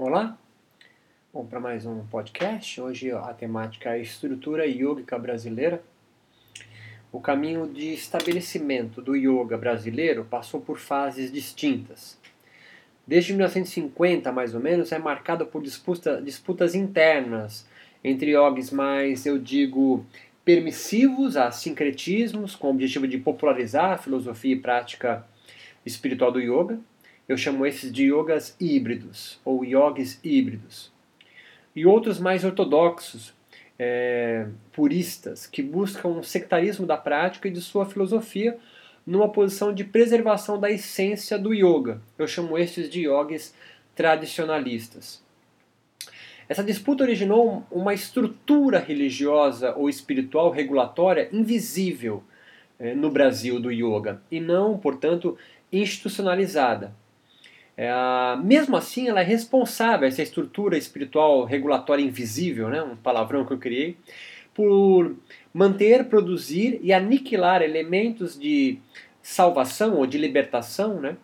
Olá, bom para mais um podcast. Hoje a temática é a estrutura yógica brasileira. O caminho de estabelecimento do yoga brasileiro passou por fases distintas. Desde 1950, mais ou menos, é marcado por disputa, disputas internas entre yogis mais, eu digo, permissivos a sincretismos, com o objetivo de popularizar a filosofia e prática espiritual do yoga, eu chamo esses de yogas híbridos, ou yogis híbridos. E outros mais ortodoxos, é, puristas, que buscam um sectarismo da prática e de sua filosofia numa posição de preservação da essência do yoga. Eu chamo estes de yogis tradicionalistas. Essa disputa originou uma estrutura religiosa ou espiritual regulatória invisível é, no Brasil do yoga e não, portanto, institucionalizada. É, mesmo assim, ela é responsável, essa estrutura espiritual regulatória invisível, né, um palavrão que eu criei, por manter, produzir e aniquilar elementos de salvação ou de libertação né,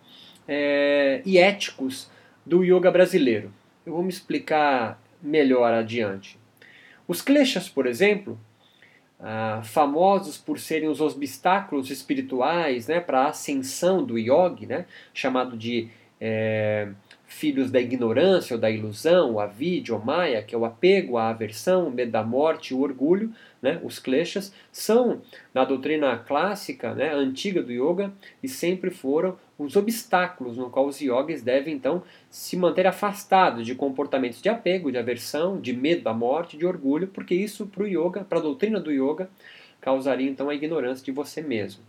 é, e éticos do yoga brasileiro. Eu vou me explicar melhor adiante. Os kleshas, por exemplo, ah, famosos por serem os obstáculos espirituais né, para a ascensão do yogi, né, chamado de é, filhos da ignorância ou da ilusão, o avidya, o maya, que é o apego, a aversão, o medo da morte, o orgulho, né, os kleshas, são, na doutrina clássica, né, antiga do yoga, e sempre foram os obstáculos no qual os yogis devem, então, se manter afastados de comportamentos de apego, de aversão, de medo da morte, de orgulho, porque isso, para o yoga, para a doutrina do yoga, causaria, então, a ignorância de você mesmo.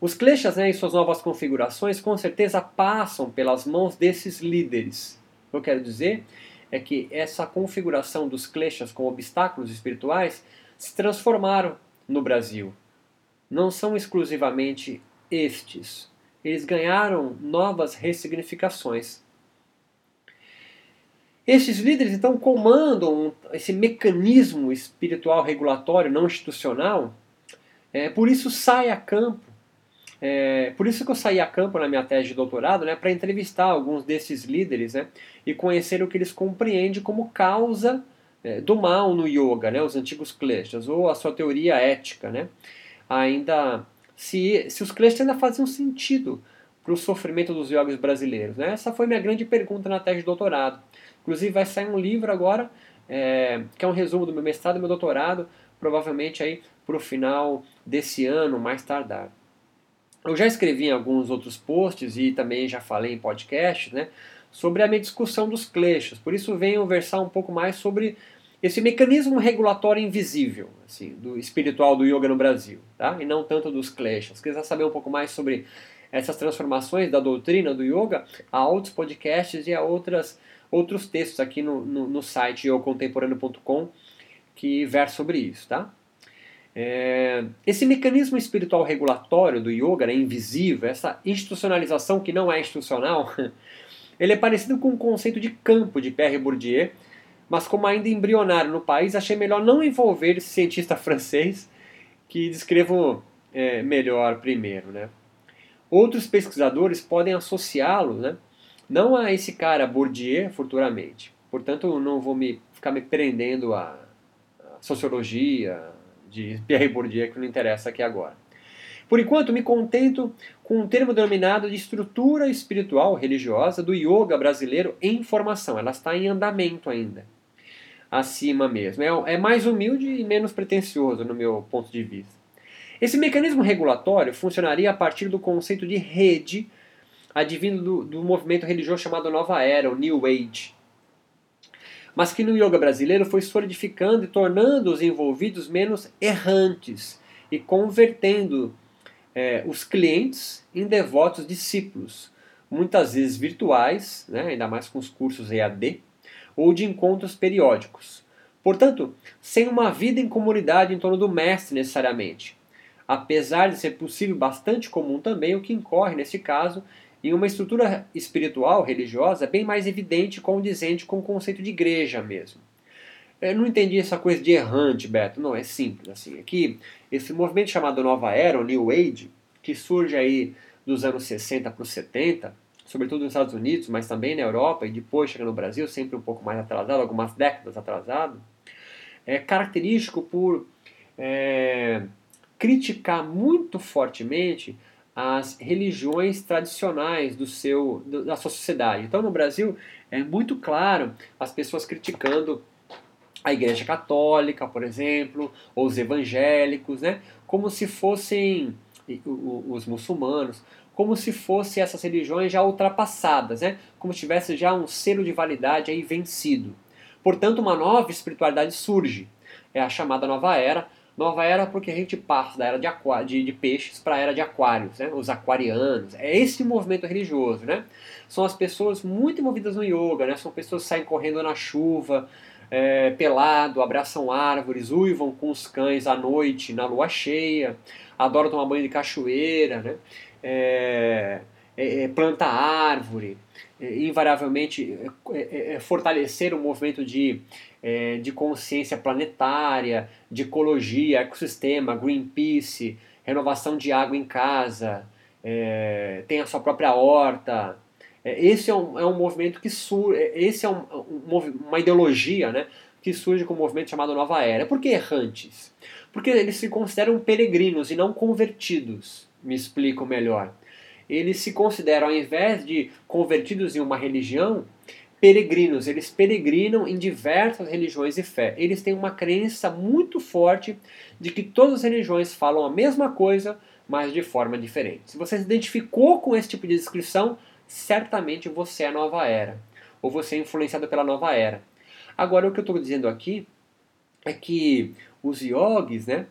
Os kleshas né, em suas novas configurações com certeza passam pelas mãos desses líderes. O que eu quero dizer é que essa configuração dos kleshas como obstáculos espirituais se transformaram no Brasil. Não são exclusivamente estes. Eles ganharam novas ressignificações. Estes líderes então comandam esse mecanismo espiritual regulatório não institucional, é, por isso sai a campo é, por isso que eu saí a campo na minha tese de doutorado, né, para entrevistar alguns desses líderes né, e conhecer o que eles compreendem como causa é, do mal no yoga, né, os antigos kleshas, ou a sua teoria ética. Né, ainda se, se os kleshas ainda faziam sentido para o sofrimento dos yogis brasileiros. Né? Essa foi minha grande pergunta na tese de doutorado. Inclusive vai sair um livro agora, é, que é um resumo do meu mestrado e meu doutorado, provavelmente aí para o final desse ano, mais tardar. Eu já escrevi em alguns outros posts e também já falei em podcasts, né, sobre a minha discussão dos kleshas. Por isso venho versar um pouco mais sobre esse mecanismo regulatório invisível, assim, do espiritual do yoga no Brasil, tá? E não tanto dos. Se quiser saber um pouco mais sobre essas transformações da doutrina do yoga, há outros podcasts e há outras, outros textos aqui no, no, no site yogacontemporâneo.com que versam sobre isso, tá? É, esse mecanismo espiritual regulatório do yoga, né, invisível, essa institucionalização que não é institucional, ele é parecido com o conceito de campo de Pierre Bourdieu, mas como ainda embrionário no país, achei melhor não envolver esse cientista francês, que descrevo é, melhor primeiro. Né? Outros pesquisadores podem associá-lo né, não a esse cara Bourdieu futuramente. Portanto, não vou me ficar me prendendo a sociologia, de Pierre Bourdieu, que não interessa aqui agora. Por enquanto, me contento com um termo denominado de estrutura espiritual religiosa do yoga brasileiro em formação. Ela está em andamento ainda. Acima mesmo. É, é mais humilde e menos pretensioso, no meu ponto de vista. Esse mecanismo regulatório funcionaria a partir do conceito de rede advindo do, do movimento religioso chamado Nova Era, o New Age mas que no yoga brasileiro foi solidificando e tornando os envolvidos menos errantes e convertendo é, os clientes em devotos discípulos, muitas vezes virtuais, né, ainda mais com os cursos EAD, ou de encontros periódicos. Portanto, sem uma vida em comunidade em torno do mestre necessariamente. Apesar de ser possível bastante comum também, o que incorre nesse caso em uma estrutura espiritual, religiosa, bem mais evidente, condizente com o conceito de igreja mesmo. Eu não entendi essa coisa de errante, Beto. Não, é simples. assim. Aqui, esse movimento chamado Nova Era, o New Age, que surge aí dos anos 60 para os 70, sobretudo nos Estados Unidos, mas também na Europa e depois chega no Brasil, sempre um pouco mais atrasado, algumas décadas atrasado, é característico por é, criticar muito fortemente as religiões tradicionais do seu, da sua sociedade. Então, no Brasil, é muito claro as pessoas criticando a Igreja Católica, por exemplo, ou os evangélicos, né? como se fossem os muçulmanos, como se fossem essas religiões já ultrapassadas, né? como se tivesse já um selo de validade aí vencido. Portanto, uma nova espiritualidade surge, é a chamada Nova Era, Nova era porque a gente passa da era de, de, de peixes para a era de aquários, né? os aquarianos. É esse movimento religioso. Né? São as pessoas muito envolvidas no yoga, né? são pessoas que saem correndo na chuva, é, pelado, abraçam árvores, uivam com os cães à noite, na lua cheia, adoram tomar banho de cachoeira, né? É, é, é planta árvore, é, invariavelmente é, fortalecer o movimento de é, de consciência planetária, de ecologia, ecossistema, Greenpeace, renovação de água em casa, é, tem a sua própria horta. É, esse é um, é um movimento que surge, é, esse é um, um, uma ideologia né, que surge com um movimento chamado Nova Era. Por que errantes? Porque eles se consideram peregrinos e não convertidos. Me explico melhor. Eles se consideram, ao invés de convertidos em uma religião, peregrinos, eles peregrinam em diversas religiões e fé. Eles têm uma crença muito forte de que todas as religiões falam a mesma coisa, mas de forma diferente. Se você se identificou com esse tipo de descrição, certamente você é a nova era, ou você é influenciado pela nova era. Agora, o que eu estou dizendo aqui é que os yogis né,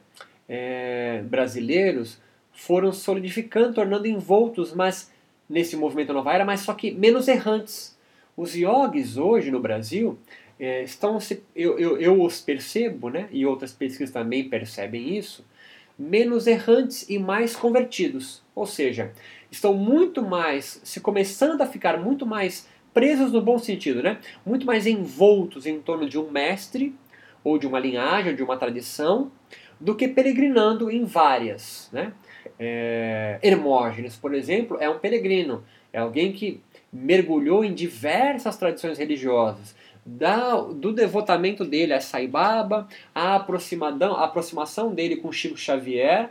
é, brasileiros foram solidificando, tornando envoltos, mas nesse movimento nova era, mas só que menos errantes os iogues hoje no Brasil é, estão se, eu, eu, eu os percebo, né, e outras pesquisas também percebem isso, menos errantes e mais convertidos. Ou seja, estão muito mais, se começando a ficar muito mais presos no bom sentido, né? Muito mais envoltos em torno de um mestre, ou de uma linhagem, ou de uma tradição, do que peregrinando em várias, né? É, Hermógenes, por exemplo, é um peregrino, é alguém que mergulhou em diversas tradições religiosas, da, do devotamento dele a Saibaba, a, aproximação, a aproximação dele com Chico Xavier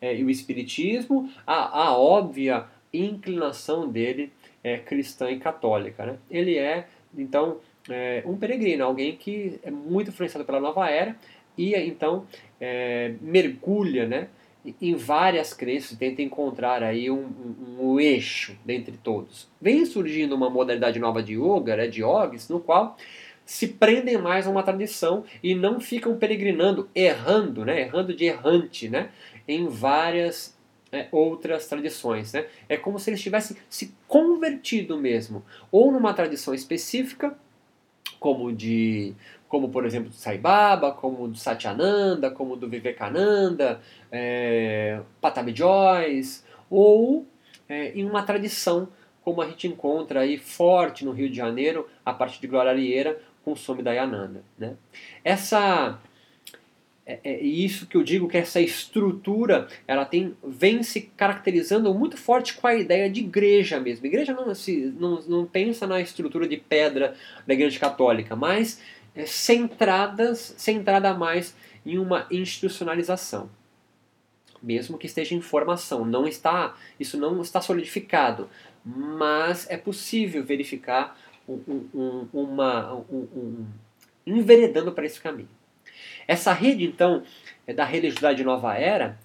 é, e o Espiritismo, a, a óbvia inclinação dele é, cristã e católica. Né? Ele é, então, é, um peregrino, alguém que é muito influenciado pela nova era e, então, é, mergulha né, em várias crenças, tenta encontrar aí um, um, um, eixo dentre todos. Vem surgindo uma modalidade nova de yoga, né, de yogis, no qual se prendem mais a uma tradição e não ficam peregrinando, errando, né, errando de errante, né, em várias é, outras tradições. Né? É como se eles tivessem se convertido mesmo, ou numa tradição específica, como de como por exemplo do Sai Baba, como do Satyananda, como do Vivekananda, é, Patabi Joyce, ou é, em uma tradição como a gente encontra aí forte no Rio de Janeiro, a partir de Glória Arieira, com Swami Dayananda. Né? Essa é, é, isso que eu digo que essa estrutura ela tem vem se caracterizando muito forte com a ideia de igreja mesmo. Igreja não, se, não, não pensa na estrutura de pedra da igreja católica, mas é, centradas, centrada mais em uma institucionalização. Mesmo que esteja em formação, não está, isso não está solidificado, mas é possível verificar um, um, uma, um, um enveredando para esse caminho. Essa rede, então, é da religiosidade nova era,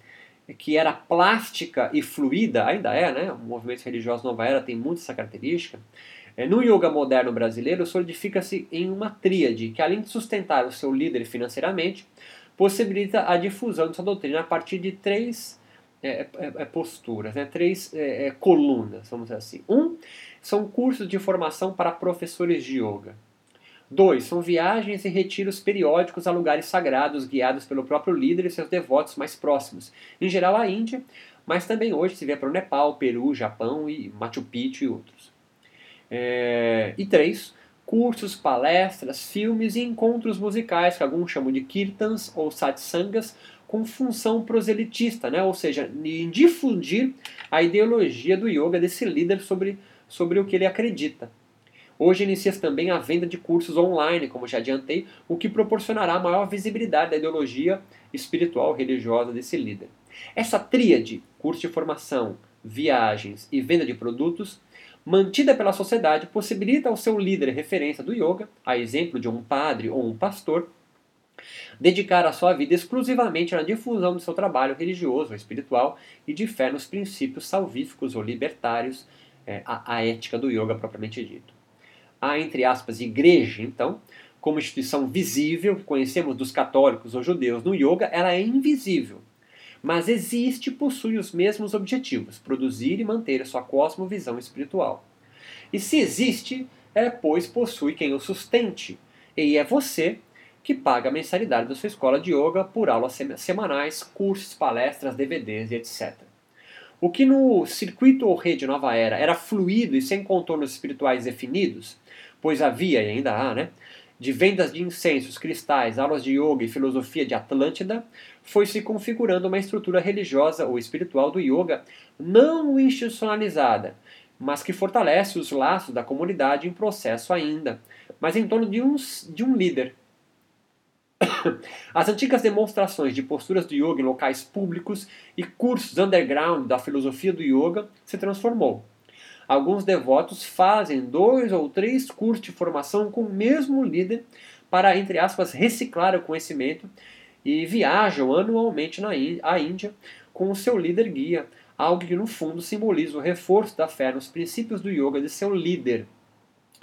que era plástica e fluida, ainda é, né? O movimento religioso nova era tem muito essa característica. É, no yoga moderno brasileiro, solidifica-se em uma tríade que, além de sustentar o seu líder financeiramente, possibilita a difusão de sua doutrina a partir de três é, é, é posturas, né? três é, é, colunas, vamos dizer assim. Um, são cursos de formação para professores de yoga. Dois, são viagens e retiros periódicos a lugares sagrados guiados pelo próprio líder e seus devotos mais próximos, em geral a Índia, mas também hoje se vê para o Nepal, Peru, Japão e Machu Picchu e outros. É, e três, cursos, palestras, filmes e encontros musicais, que alguns chamam de kirtans ou satsangas, com função proselitista, né? ou seja, em difundir a ideologia do yoga desse líder sobre sobre o que ele acredita. Hoje inicia-se também a venda de cursos online, como já adiantei, o que proporcionará maior visibilidade da ideologia espiritual religiosa desse líder. Essa tríade, curso de formação, viagens e venda de produtos, mantida pela sociedade, possibilita ao seu líder referência do yoga, a exemplo de um padre ou um pastor, dedicar a sua vida exclusivamente na difusão do seu trabalho religioso ou espiritual e de fé nos princípios salvíficos ou libertários, é, a, a ética do yoga propriamente dito. A, entre aspas, igreja, então, como instituição visível conhecemos dos católicos ou judeus no yoga, ela é invisível. Mas existe e possui os mesmos objetivos: produzir e manter a sua cosmovisão espiritual. E se existe, é pois possui quem o sustente. E é você que paga a mensalidade da sua escola de yoga por aulas semanais, cursos, palestras, DVDs e etc. O que no circuito ou rede Nova Era era fluido e sem contornos espirituais definidos, pois havia e ainda há, né, de vendas de incensos, cristais, aulas de yoga e filosofia de Atlântida, foi se configurando uma estrutura religiosa ou espiritual do yoga não institucionalizada, mas que fortalece os laços da comunidade em processo ainda, mas em torno de um, de um líder. As antigas demonstrações de posturas do yoga em locais públicos e cursos underground da filosofia do yoga se transformou. Alguns devotos fazem dois ou três cursos de formação com o mesmo líder para, entre aspas, reciclar o conhecimento e viajam anualmente na Índia com o seu líder guia, algo que no fundo simboliza o reforço da fé nos princípios do yoga de seu líder,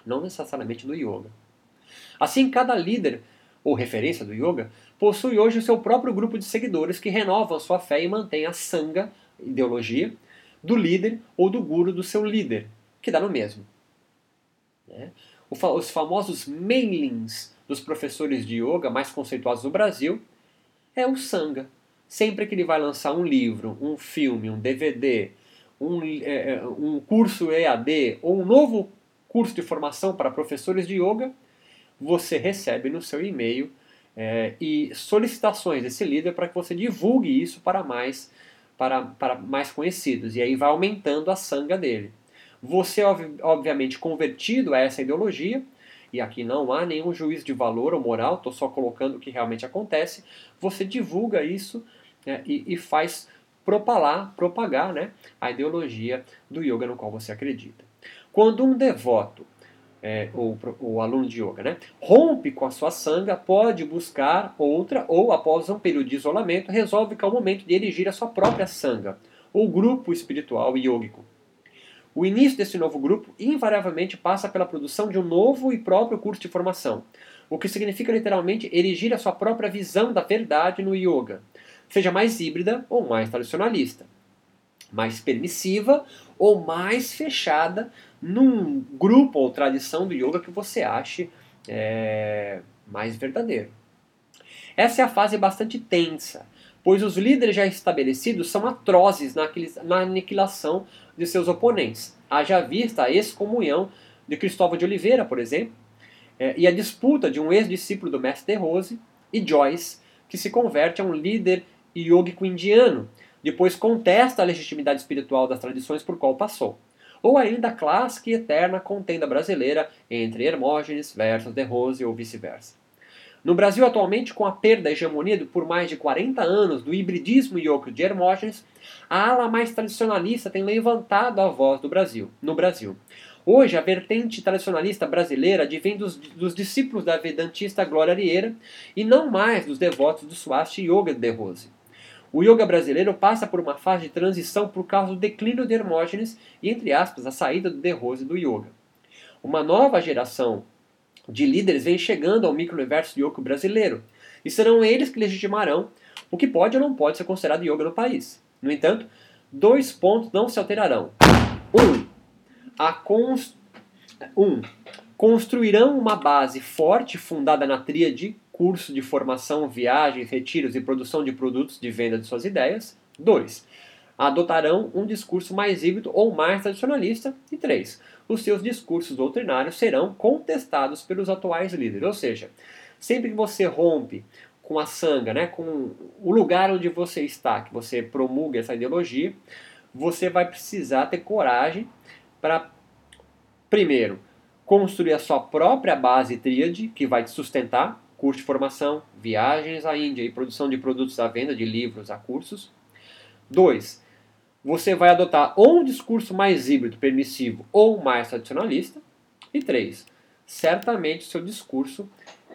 não necessariamente do yoga. Assim, cada líder ou referência do yoga possui hoje o seu próprio grupo de seguidores que renovam sua fé e mantém a sangha, ideologia, do líder ou do guru do seu líder, que dá no mesmo. Né? Os famosos mailings dos professores de yoga mais conceituados do Brasil é o Sangha. Sempre que ele vai lançar um livro, um filme, um DVD, um, é, é, um curso EAD ou um novo curso de formação para professores de yoga, você recebe no seu e-mail é, e solicitações desse líder para que você divulgue isso para mais para, para mais conhecidos. E aí vai aumentando a sanga dele. Você, obviamente, convertido a essa ideologia, e aqui não há nenhum juízo de valor ou moral, estou só colocando o que realmente acontece, você divulga isso né, e, e, faz propalar, propagar né, a ideologia do yoga no qual você acredita. Quando um devoto é, ou o aluno de yoga, né? Rompe com a sua sanga, pode buscar outra, ou após um período de isolamento, resolve que é o momento de erigir a sua própria sanga, ou grupo espiritual yógico. O início desse novo grupo invariavelmente passa pela produção de um novo e próprio curso de formação, o que significa literalmente erigir a sua própria visão da verdade no yoga, seja mais híbrida ou mais tradicionalista, mais permissiva ou mais fechada num grupo ou tradição do yoga que você ache é, mais verdadeiro. Essa é a fase bastante tensa, pois os líderes já estabelecidos são atrozes na aniquilação de seus oponentes. Haja vista a excomunhão de Cristóvão de Oliveira, por exemplo, é, e a disputa de um ex-discípulo do mestre Rose e Joyce, que se converte a um líder yógico indiano, depois contesta a legitimidade espiritual das tradições por qual passou ou ainda a clássica e eterna contenda brasileira entre Hermógenes versus De Rose ou vice-versa. No Brasil, atualmente, com a perda da hegemonia por mais de 40 anos do hibridismo yoke de Hermógenes, a ala mais tradicionalista tem levantado a voz do Brasil, no Brasil. Hoje, a vertente tradicionalista brasileira advém dos, dos discípulos da vedantista Glória Arieira e não mais dos devotos do Swasti Yoga De Rose. O yoga brasileiro passa por uma fase de transição por causa do declínio de Hermógenes e, entre aspas, a saída do De Rose do yoga. Uma nova geração de líderes vem chegando ao micro-universo yoga brasileiro, e serão eles que legitimarão o que pode ou não pode ser considerado yoga no país. No entanto, dois pontos não se alterarão. Um, a const... um construirão uma base forte fundada na tríade curso de formação, viagens, retiros e produção de produtos de venda de suas ideias. 2. Adotarão um discurso mais híbrido ou mais tradicionalista. E 3. Os seus discursos doutrinários serão contestados pelos atuais líderes. Ou seja, sempre que você rompe com a sanga, né, com o lugar onde você está, que você promulga essa ideologia, você vai precisar ter coragem para Primeiro, construir a sua própria base tríade, que vai te sustentar, curso de formação, viagens à Índia e produção de produtos à venda, de livros a cursos. Dois, você vai adotar ou um discurso mais híbrido, permissivo ou mais tradicionalista. E três, certamente seu discurso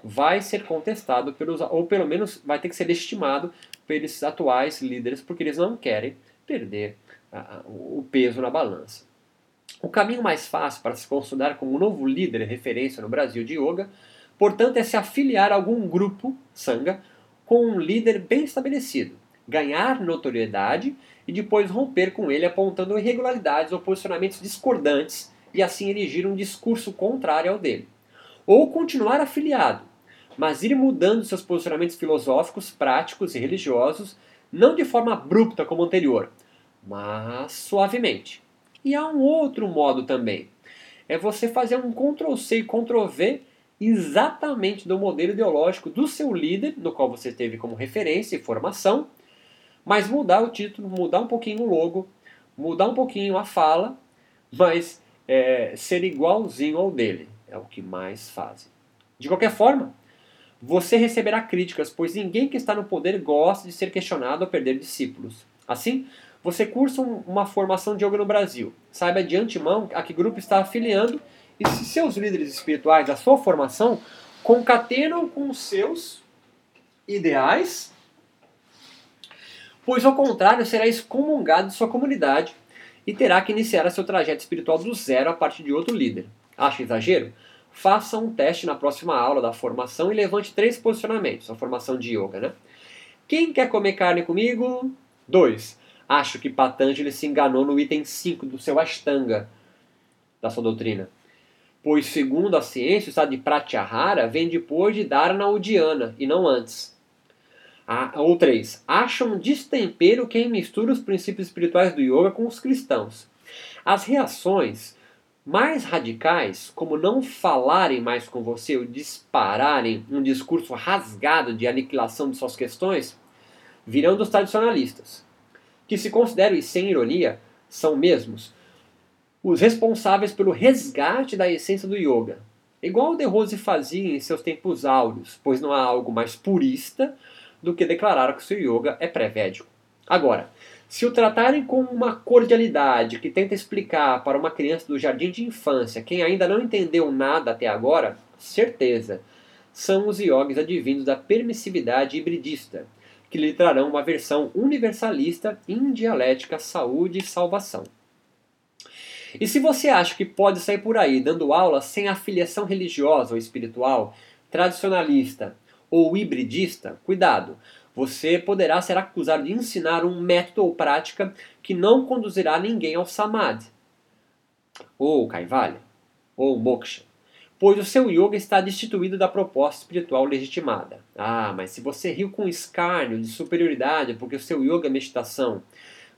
vai ser contestado pelos, ou pelo menos vai ter que ser estimado pelos atuais líderes, porque eles não querem perder o peso na balança. O caminho mais fácil para se consolidar como um novo líder e referência no Brasil de yoga, portanto, é se afiliar a algum grupo, sangha, com um líder bem estabelecido, ganhar notoriedade e depois romper com ele apontando irregularidades ou posicionamentos discordantes e assim erigir um discurso contrário ao dele. Ou continuar afiliado, mas ir mudando seus posicionamentos filosóficos, práticos e religiosos, não de forma abrupta como anterior, mas suavemente. E há um outro modo também. É você fazer um Ctrl-C e Ctrl-V exatamente do modelo ideológico do seu líder, no qual você teve como referência e formação, mas mudar o título, mudar um pouquinho o logo, mudar um pouquinho a fala, mas é, ser igualzinho ao dele. É o que mais fazem. De qualquer forma, você receberá críticas, pois ninguém que está no poder gosta de ser questionado ou perder discípulos. Assim, você cursa uma formação de yoga no Brasil. Saiba de antemão a que grupo está afiliando e se seus líderes espirituais da sua formação concatenam com os seus ideais, pois ao contrário será excomungado de sua comunidade e terá que iniciar seu trajeto espiritual do zero a partir de outro líder. Acha exagero? faça um teste na próxima aula da formação e levante três posicionamentos, a formação de yoga, né? Quem quer comer carne comigo? Dois. Acho que Patanjali se enganou no item 5 do seu Ashtanga, da sua doutrina. Pois, segundo a ciência, o estado de Pratyahara vem depois de Dharana Udiana, e não antes. Ah, ou três. Acham destempero quem mistura os princípios espirituais do yoga com os cristãos. As reações mais radicais, como não falarem mais com você ou dispararem um discurso rasgado de aniquilação de suas questões, virão dos tradicionalistas, que se consideram, e sem ironia, são mesmos os responsáveis pelo resgate da essência do yoga, igual o De Rose fazia em seus tempos áureos, pois não há algo mais purista do que declarar que o seu yoga é pré-védico. Agora, se o tratarem com uma cordialidade que tenta explicar para uma criança do jardim de infância quem ainda não entendeu nada até agora, certeza, são os iogues advindos da permissividade hibridista, que lhe trarão uma versão universalista em dialética saúde e salvação. E se você acha que pode sair por aí dando aula sem afiliação religiosa ou espiritual, tradicionalista ou hibridista, cuidado, você poderá ser acusado de ensinar um método ou prática que não conduzirá ninguém ao samadhi, ou kaivalya, ou moksha, pois o seu yoga está destituído da proposta espiritual legitimada. Ah, mas se você riu com escárnio de superioridade porque o seu yoga meditação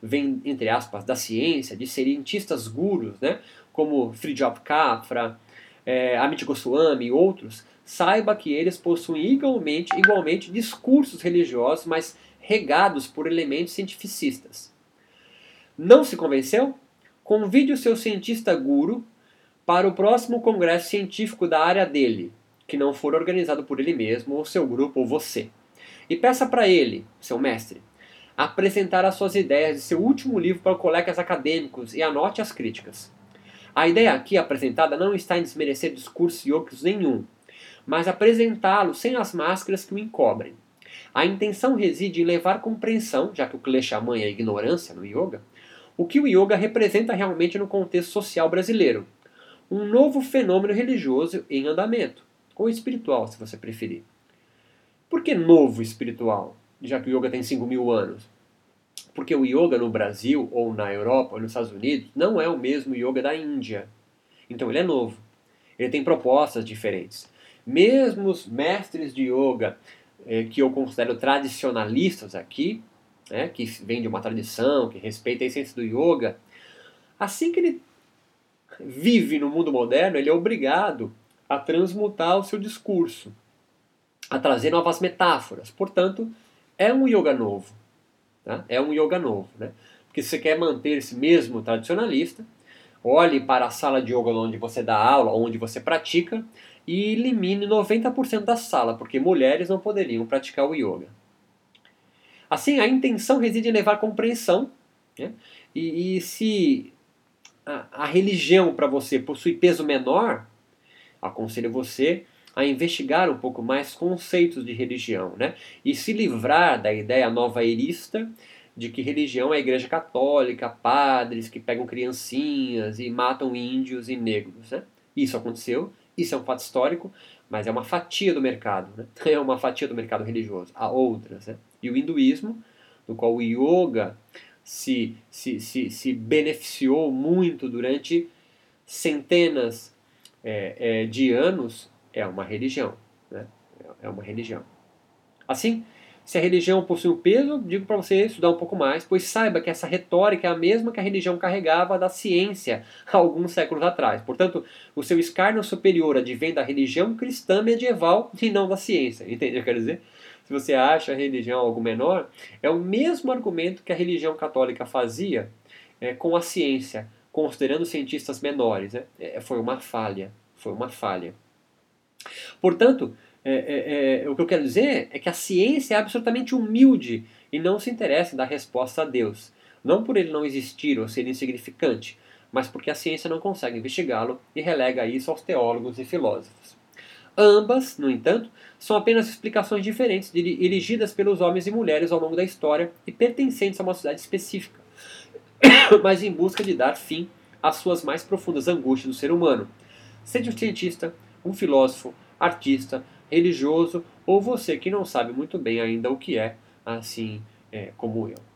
vem, entre aspas, da ciência, de cientistas gurus, né, como Frijop Kafra, é, Amit Goswami e outros, saiba que eles possuem igualmente, igualmente discursos religiosos, mas regados por elementos cientificistas. Não se convenceu? Convide o seu cientista guru para o próximo congresso científico da área dele, que não for organizado por ele mesmo, ou seu grupo, ou você. E peça para ele, seu mestre, apresentar as suas ideias de seu último livro para colegas acadêmicos e anote as críticas. A ideia aqui apresentada não está em desmerecer discursos yogis nenhum, mas apresentá-lo sem as máscaras que o encobrem. A intenção reside em levar compreensão, já que o Kleshaman é a ignorância no yoga, o que o yoga representa realmente no contexto social brasileiro. Um novo fenômeno religioso em andamento, ou espiritual, se você preferir. Por que novo espiritual, já que o yoga tem 5 mil anos? Porque o yoga no Brasil, ou na Europa, ou nos Estados Unidos, não é o mesmo yoga da Índia. Então ele é novo. Ele tem propostas diferentes. Mesmo os mestres de yoga, eh, que eu considero tradicionalistas aqui, né, que vem de uma tradição, que respeita a essência do yoga, assim que ele vive no mundo moderno, ele é obrigado a transmutar o seu discurso, a trazer novas metáforas. Portanto, é um yoga novo. Tá? É um yoga novo. Né? Porque se você quer manter esse mesmo tradicionalista, Olhe para a sala de yoga onde você dá aula, onde você pratica, e elimine 90% da sala, porque mulheres não poderiam praticar o yoga. Assim, a intenção reside em levar compreensão, né? e, e, se a, a religião para você possui peso menor, aconselho você a investigar um pouco mais conceitos de religião, né? E se livrar da ideia nova erista de que religião é a igreja católica, padres que pegam criancinhas e matam índios e negros, né? Isso aconteceu, isso é um fato histórico, mas é uma fatia do mercado, né? É uma fatia do mercado religioso. Há outras, né? E o hinduísmo, no qual o yoga se, se, se, se beneficiou muito durante centenas é, é, de anos, é uma religião. Né? É uma religião. Assim, se a religião possui um peso, digo para você estudar um pouco mais, pois saiba que essa retórica é a mesma que a religião carregava da ciência há alguns séculos atrás. Portanto, o seu escárnio superior advém da religião cristã medieval e não da ciência. Entende quero dizer? Se você acha a religião algo menor, é o mesmo argumento que a religião católica fazia é, com a ciência, considerando cientistas menores. Né? É, foi uma falha. Foi uma falha. Portanto, é, é, é, o que eu quero dizer é que a ciência é absolutamente humilde e não se interessa em dar resposta a Deus. Não por ele não existir ou ser insignificante, mas porque a ciência não consegue investigá-lo e relega isso aos teólogos e filósofos. Ambas, no entanto, são apenas explicações diferentes erigidas pelos homens e mulheres ao longo da história e pertencentes a uma sociedade específica, mas em busca de dar fim às suas mais profundas angústias do ser humano. Seja um cientista, um filósofo, artista, religioso ou você que não sabe muito bem ainda o que é, assim é, como eu.